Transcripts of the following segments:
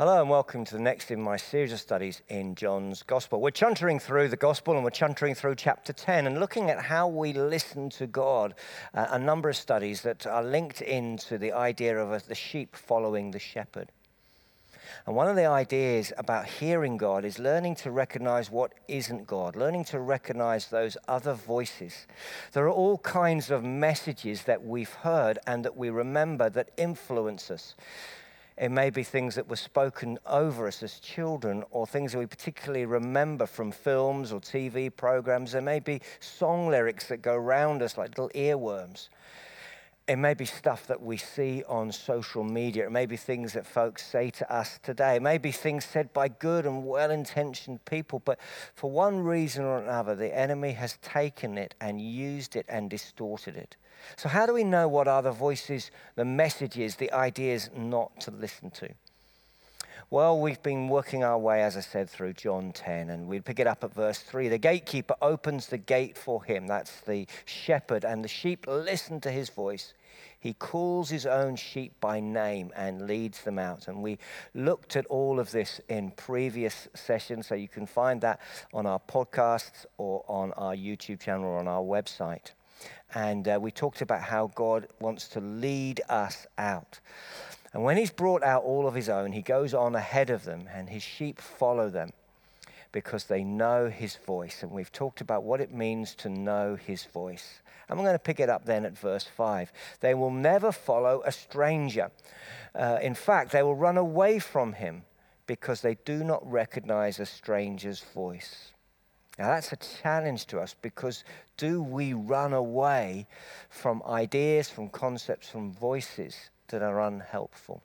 Hello and welcome to the next in my series of studies in John's Gospel. We're chuntering through the Gospel and we're chuntering through chapter 10 and looking at how we listen to God. Uh, a number of studies that are linked into the idea of the sheep following the shepherd. And one of the ideas about hearing God is learning to recognize what isn't God, learning to recognize those other voices. There are all kinds of messages that we've heard and that we remember that influence us. It may be things that were spoken over us as children or things that we particularly remember from films or TV programs. There may be song lyrics that go around us like little earworms. It may be stuff that we see on social media. It may be things that folks say to us today. It may be things said by good and well intentioned people. But for one reason or another, the enemy has taken it and used it and distorted it. So, how do we know what are the voices, the messages, the ideas not to listen to? Well, we've been working our way, as I said, through John 10, and we pick it up at verse 3. The gatekeeper opens the gate for him. That's the shepherd, and the sheep listen to his voice. He calls his own sheep by name and leads them out. And we looked at all of this in previous sessions, so you can find that on our podcasts or on our YouTube channel or on our website. And uh, we talked about how God wants to lead us out. And when he's brought out all of his own, he goes on ahead of them, and his sheep follow them because they know his voice. And we've talked about what it means to know his voice. And I'm going to pick it up then at verse 5. They will never follow a stranger. Uh, in fact, they will run away from him because they do not recognize a stranger's voice. Now, that's a challenge to us because do we run away from ideas, from concepts, from voices that are unhelpful?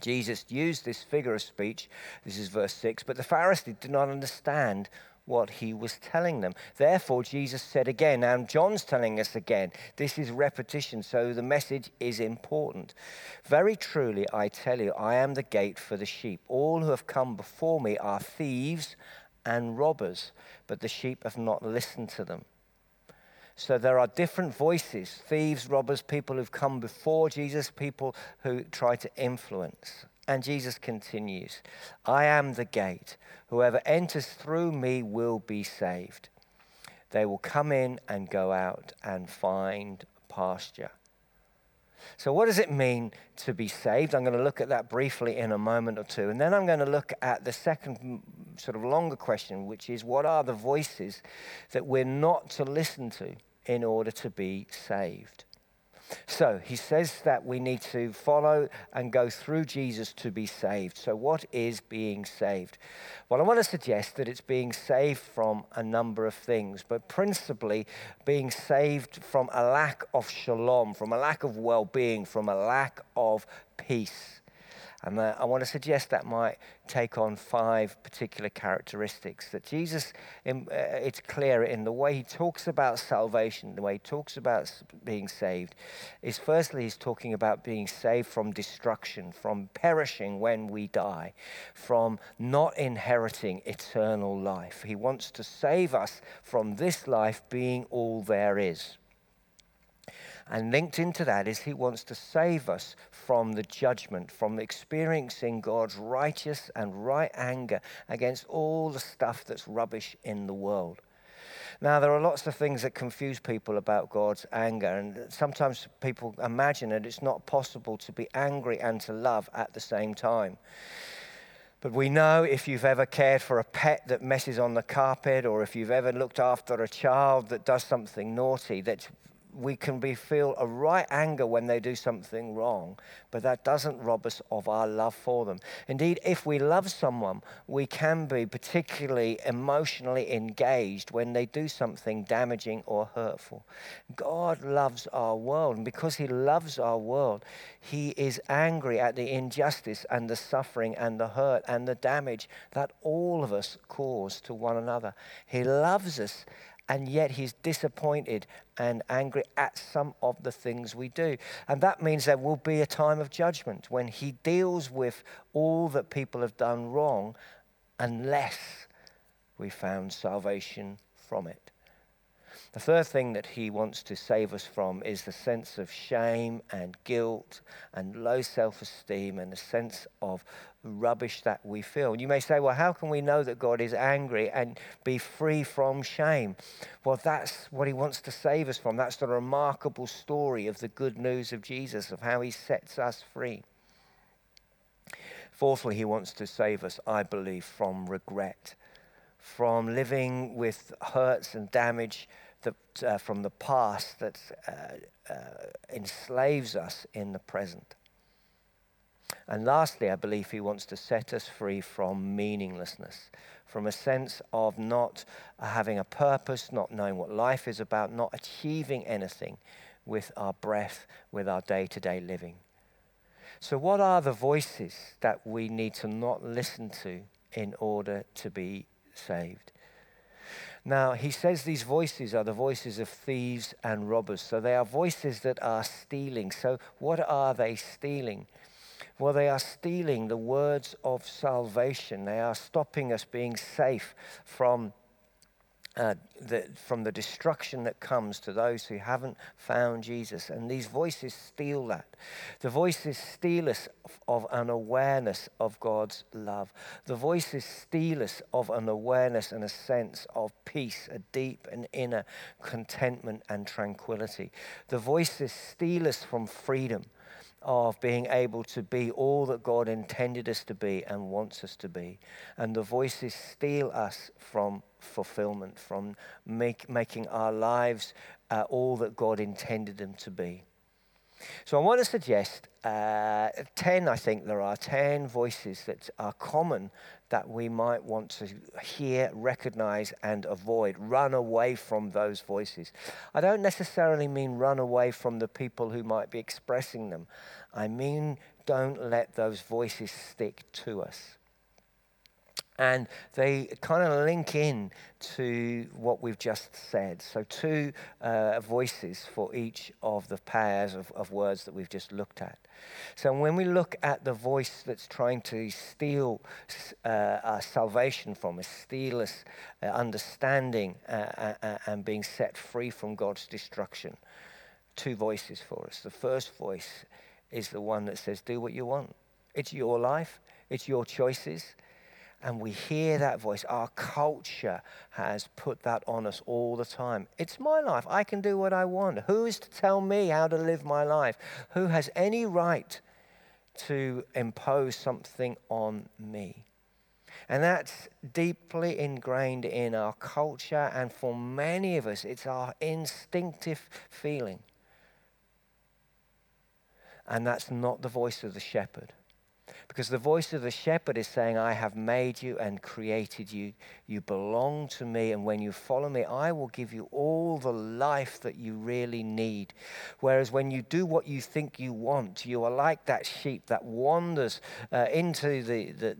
Jesus used this figure of speech, this is verse 6, but the Pharisees did not understand what he was telling them. Therefore, Jesus said again, now John's telling us again, this is repetition, so the message is important. Very truly, I tell you, I am the gate for the sheep. All who have come before me are thieves and robbers, but the sheep have not listened to them. So there are different voices thieves, robbers, people who've come before Jesus, people who try to influence. And Jesus continues I am the gate. Whoever enters through me will be saved. They will come in and go out and find pasture. So, what does it mean to be saved? I'm going to look at that briefly in a moment or two. And then I'm going to look at the second mm, sort of longer question, which is what are the voices that we're not to listen to in order to be saved? So he says that we need to follow and go through Jesus to be saved. So, what is being saved? Well, I want to suggest that it's being saved from a number of things, but principally being saved from a lack of shalom, from a lack of well being, from a lack of peace. And uh, I want to suggest that might take on five particular characteristics. That Jesus, uh, it's clear in the way he talks about salvation, the way he talks about being saved, is firstly, he's talking about being saved from destruction, from perishing when we die, from not inheriting eternal life. He wants to save us from this life being all there is. And linked into that is he wants to save us from the judgment, from experiencing God's righteous and right anger against all the stuff that's rubbish in the world. Now, there are lots of things that confuse people about God's anger, and sometimes people imagine that it's not possible to be angry and to love at the same time. But we know if you've ever cared for a pet that messes on the carpet, or if you've ever looked after a child that does something naughty, that we can be, feel a right anger when they do something wrong, but that doesn't rob us of our love for them. Indeed, if we love someone, we can be particularly emotionally engaged when they do something damaging or hurtful. God loves our world, and because He loves our world, He is angry at the injustice and the suffering and the hurt and the damage that all of us cause to one another. He loves us and yet he's disappointed and angry at some of the things we do. And that means there will be a time of judgment when he deals with all that people have done wrong unless we found salvation from it. The third thing that he wants to save us from is the sense of shame and guilt and low self esteem and the sense of rubbish that we feel. You may say, well, how can we know that God is angry and be free from shame? Well, that's what he wants to save us from. That's the remarkable story of the good news of Jesus, of how he sets us free. Fourthly, he wants to save us, I believe, from regret, from living with hurts and damage that, uh, from the past that uh, uh, enslaves us in the present. And lastly, I believe he wants to set us free from meaninglessness, from a sense of not having a purpose, not knowing what life is about, not achieving anything with our breath, with our day to day living. So, what are the voices that we need to not listen to in order to be saved? Now, he says these voices are the voices of thieves and robbers. So, they are voices that are stealing. So, what are they stealing? Well, they are stealing the words of salvation. They are stopping us being safe from uh, the, from the destruction that comes to those who haven't found Jesus. And these voices steal that. The voices steal us of an awareness of God's love. The voices steal us of an awareness and a sense of peace, a deep and inner contentment and tranquility. The voices steal us from freedom of being able to be all that God intended us to be and wants us to be. And the voices steal us from fulfillment, from make, making our lives uh, all that God intended them to be. So I want to suggest uh, 10, I think there are 10 voices that are common that we might want to hear, recognize, and avoid. Run away from those voices. I don't necessarily mean run away from the people who might be expressing them. I mean, don't let those voices stick to us and they kind of link in to what we've just said. So, two uh, voices for each of the pairs of, of words that we've just looked at. So, when we look at the voice that's trying to steal uh, our salvation from us, steal us uh, understanding uh, uh, uh, and being set free from God's destruction, two voices for us. The first voice is the one that says, Do what you want. It's your life, it's your choices and we hear that voice. Our culture has put that on us all the time. It's my life. I can do what I want. Who is to tell me how to live my life? Who has any right to impose something on me? And that's deeply ingrained in our culture, and for many of us, it's our instinctive feeling. And that's not the voice of the shepherd. Because the voice of the shepherd is saying, I have made you and created you. You belong to me. And when you follow me, I will give you all the life that you really need. Whereas when you do what you think you want, you are like that sheep that wanders uh, into the, the,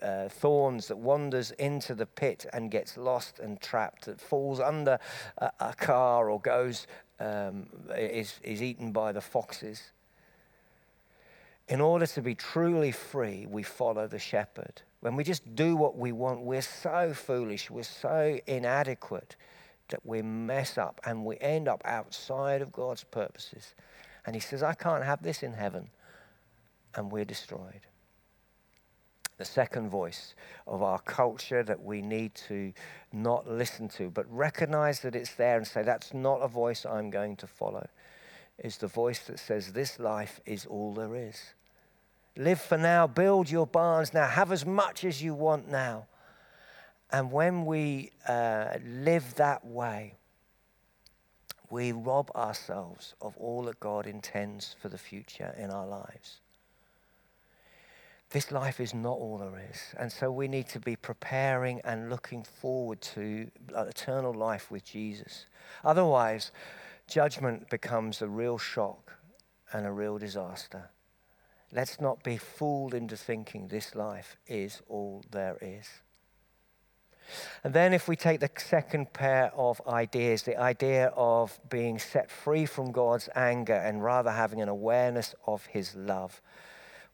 the uh, thorns that wanders into the pit and gets lost and trapped, that falls under a, a car or goes, um, is, is eaten by the foxes. In order to be truly free, we follow the shepherd. When we just do what we want, we're so foolish, we're so inadequate that we mess up and we end up outside of God's purposes. And He says, I can't have this in heaven. And we're destroyed. The second voice of our culture that we need to not listen to, but recognize that it's there and say, That's not a voice I'm going to follow, is the voice that says, This life is all there is. Live for now, build your barns now, have as much as you want now. And when we uh, live that way, we rob ourselves of all that God intends for the future in our lives. This life is not all there is. And so we need to be preparing and looking forward to eternal life with Jesus. Otherwise, judgment becomes a real shock and a real disaster. Let's not be fooled into thinking this life is all there is. And then, if we take the second pair of ideas, the idea of being set free from God's anger and rather having an awareness of His love,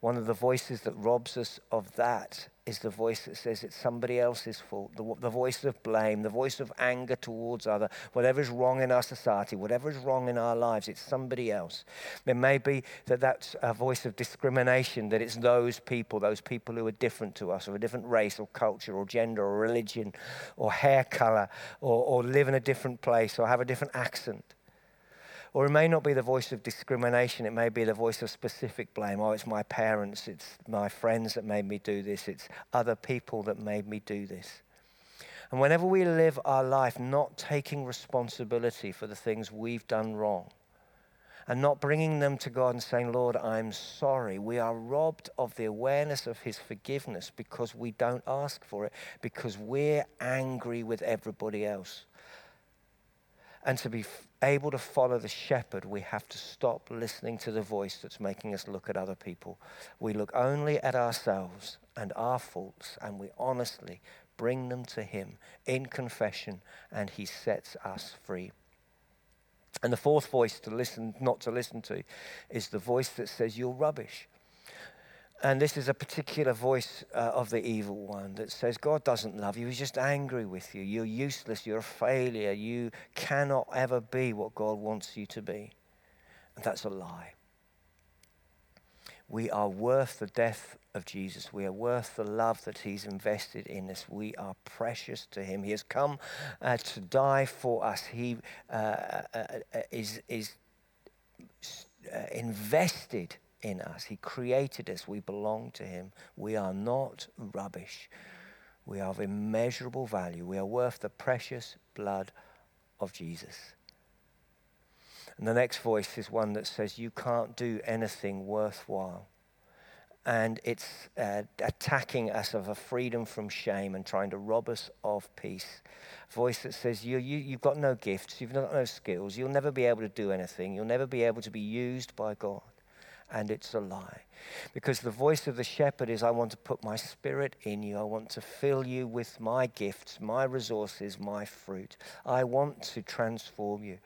One of the voices that robs us of that is the voice that says it's somebody else's fault, the, the voice of blame, the voice of anger towards other. Whatever is wrong in our society, whatever is wrong in our lives, it's somebody else. It may be that that's a voice of discrimination, that it's those people, those people who are different to us, or a different race or culture or gender or religion or hair color or, or live in a different place or have a different accent. Or it may not be the voice of discrimination, it may be the voice of specific blame. Oh, it's my parents, it's my friends that made me do this, it's other people that made me do this. And whenever we live our life not taking responsibility for the things we've done wrong, and not bringing them to God and saying, Lord, I'm sorry. We are robbed of the awareness of His forgiveness because we don't ask for it, because we're angry with everybody else. And to be able to follow the shepherd, we have to stop listening to the voice that's making us look at other people. We look only at ourselves and our faults, and we honestly bring them to Him in confession, and He sets us free. And the fourth voice to listen, not to listen to, is the voice that says, You're rubbish. And this is a particular voice uh, of the evil one that says, God doesn't love you. He's just angry with you. You're useless. You're a failure. You cannot ever be what God wants you to be. And that's a lie. We are worth the death of Jesus. We are worth the love that He's invested in us. We are precious to Him. He has come uh, to die for us. He uh, uh, uh is, is uh, invested in us. He created us. We belong to Him. We are not rubbish. We are of immeasurable value. We are worth the precious blood of Jesus. And the next voice is one that says, You can't do anything worthwhile. And it's uh, attacking us of a freedom from shame and trying to rob us of peace. Voice that says, you, you, You've got no gifts, you've got no skills, you'll never be able to do anything, you'll never be able to be used by God and it's a lie. Because the voice of the shepherd is I want to put my spirit in you. I want to fill you with my gifts, my resources, my fruit. I want to transform you.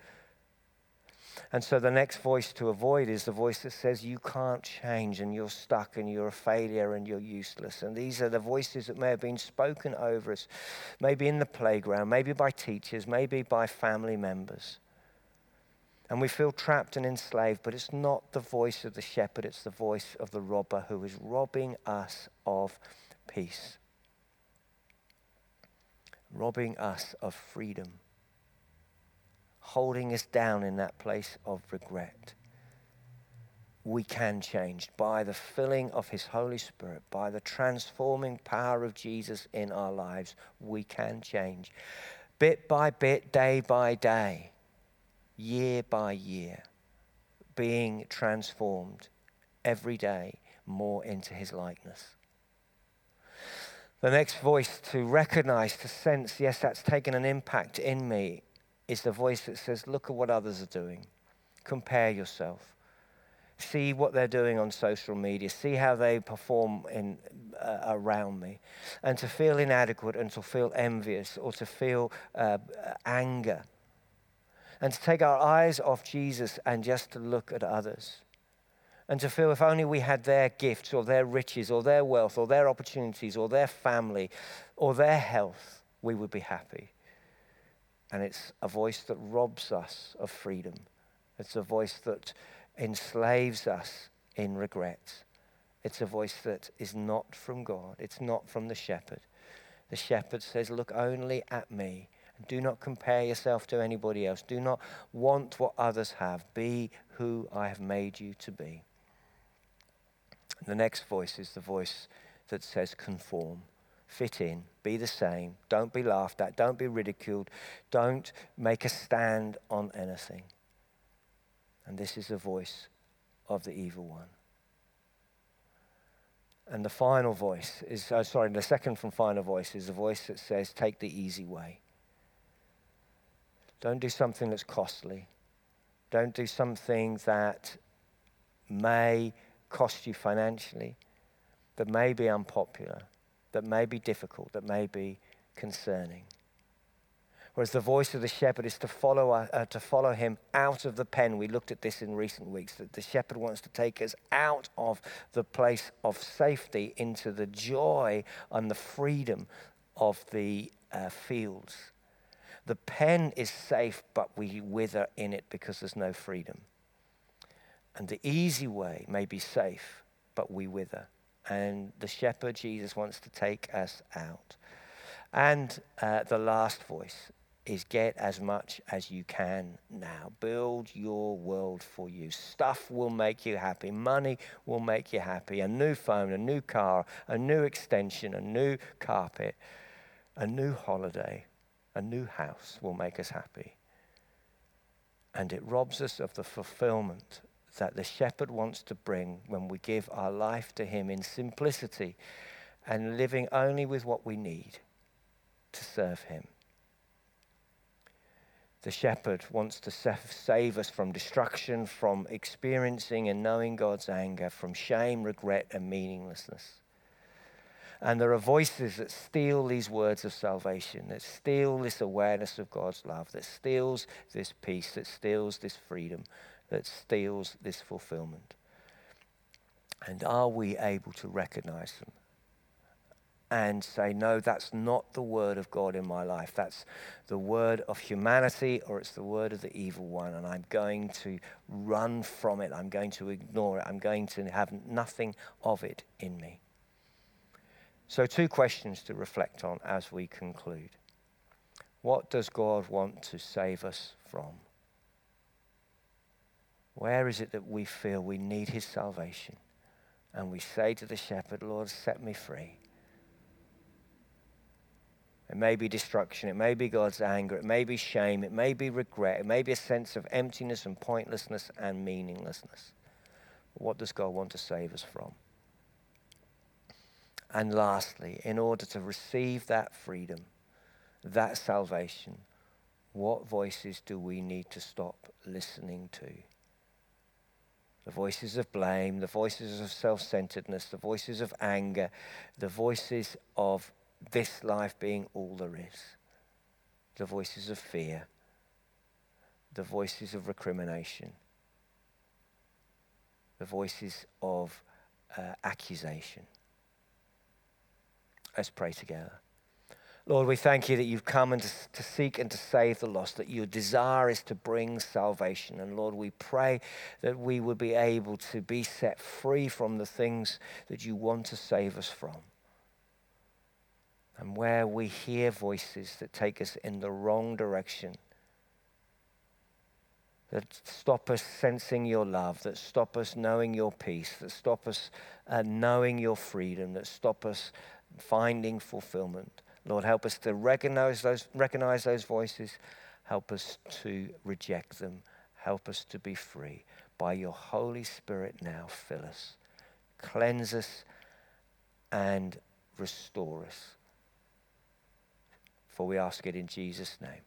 And so the next voice to avoid is the voice that says you can't change and you're stuck and you're a failure and you're useless. And these are the voices that may have been spoken over us, maybe in the playground, maybe by teachers, maybe by family members and we feel trapped and enslaved, but it's not the voice of the shepherd, it's the voice of the robber who is robbing us of peace, robbing us of freedom, holding us down in that place of regret. We can change by the filling of His Holy Spirit, by the transforming power of Jesus in our lives. We can change bit by bit, day by day year by year, being transformed every day more into his likeness. The next voice to recognize, to sense, yes, that's taken an impact in me, is the voice that says, Look at what others are doing. Compare yourself. See what they're doing on social media. See how they perform in, uh, around me. And to feel inadequate and to feel envious or to feel uh, anger and to take our eyes off Jesus and just to look at others. And to feel if only we had their gifts or their riches or their wealth or their opportunities or their family or their health, we would be happy. And it's a voice that robs us of freedom. It's a voice that enslaves us in regret. It's a voice that is not from God. It's not from the shepherd. The shepherd says, Look only at me do not compare yourself to anybody else. Do not want what others have. Be who I have made you to be. The next voice is the voice that says, conform, fit in, be the same, don't be laughed at, don't be ridiculed, don't make a stand on anything. And this is the voice of the evil one. And the final voice is, oh, sorry, the second from final voice is the voice that says, take the easy way. Don't do something that's costly. Don't do something that may cost you financially, that may be unpopular, that may be difficult, that may be concerning. Whereas the voice of the shepherd is to follow, uh, uh, to follow him out of the pen. We looked at this in recent weeks that the shepherd wants to take us out of the place of safety into the joy and the freedom of the uh, fields. The pen is safe, but we wither in it because there's no freedom. And the easy way may be safe, but we wither. And the shepherd, Jesus, wants to take us out. And uh, the last voice is get as much as you can now. Build your world for you. Stuff will make you happy. Money will make you happy. A new phone, a new car, a new extension, a new carpet, a new holiday, a new house will make us happy. And it robs us of the fulfillment that the shepherd wants to bring when we give our life to him in simplicity and living only with what we need to serve him. The shepherd wants to save us from destruction, from experiencing and knowing God's anger, from shame, regret, and meaninglessness. And there are voices that steal these words of salvation, that steal this awareness of God's love, that steals this peace, that steals this freedom, that steals this fulfillment. And are we able to recognize them? and say, no, that's not the word of God in my life. That's the word of humanity or it's the word of the evil one. And I'm going to run from it. I'm going to ignore it. I'm going to have nothing of it in me. So, two questions to reflect on as we conclude. What does God want to save us from? Where is it that we feel we need his salvation? And we say to the shepherd, Lord, set me free. It may be destruction. It may be God's anger. It may be shame. It may be regret. It may be a sense of emptiness and pointlessness and meaninglessness. What does God want to save us from? And lastly, in order to receive that freedom, that salvation, what voices do we need to stop listening to? The voices of blame, the voices of self centeredness, the voices of anger, the voices of this life being all there is. The voices of fear, the voices of recrimination, the voices of uh, accusation. Let's pray together. Lord, we thank you that you've come and to, seek and to save the lost, that your desire is to bring salvation. And Lord, we pray that we would be able to be set free from the things that you want to save us from and where we hear voices that take us in the wrong direction, that stop us sensing your love, that stop us knowing your peace, that stop us uh, knowing your freedom, that stop us finding fulfillment. Lord, help us to recognize those, recognize those voices. Help us to reject them. Help us to be free. By your Holy Spirit now, fill us, cleanse us, and restore us. For we ask it in Jesus' name.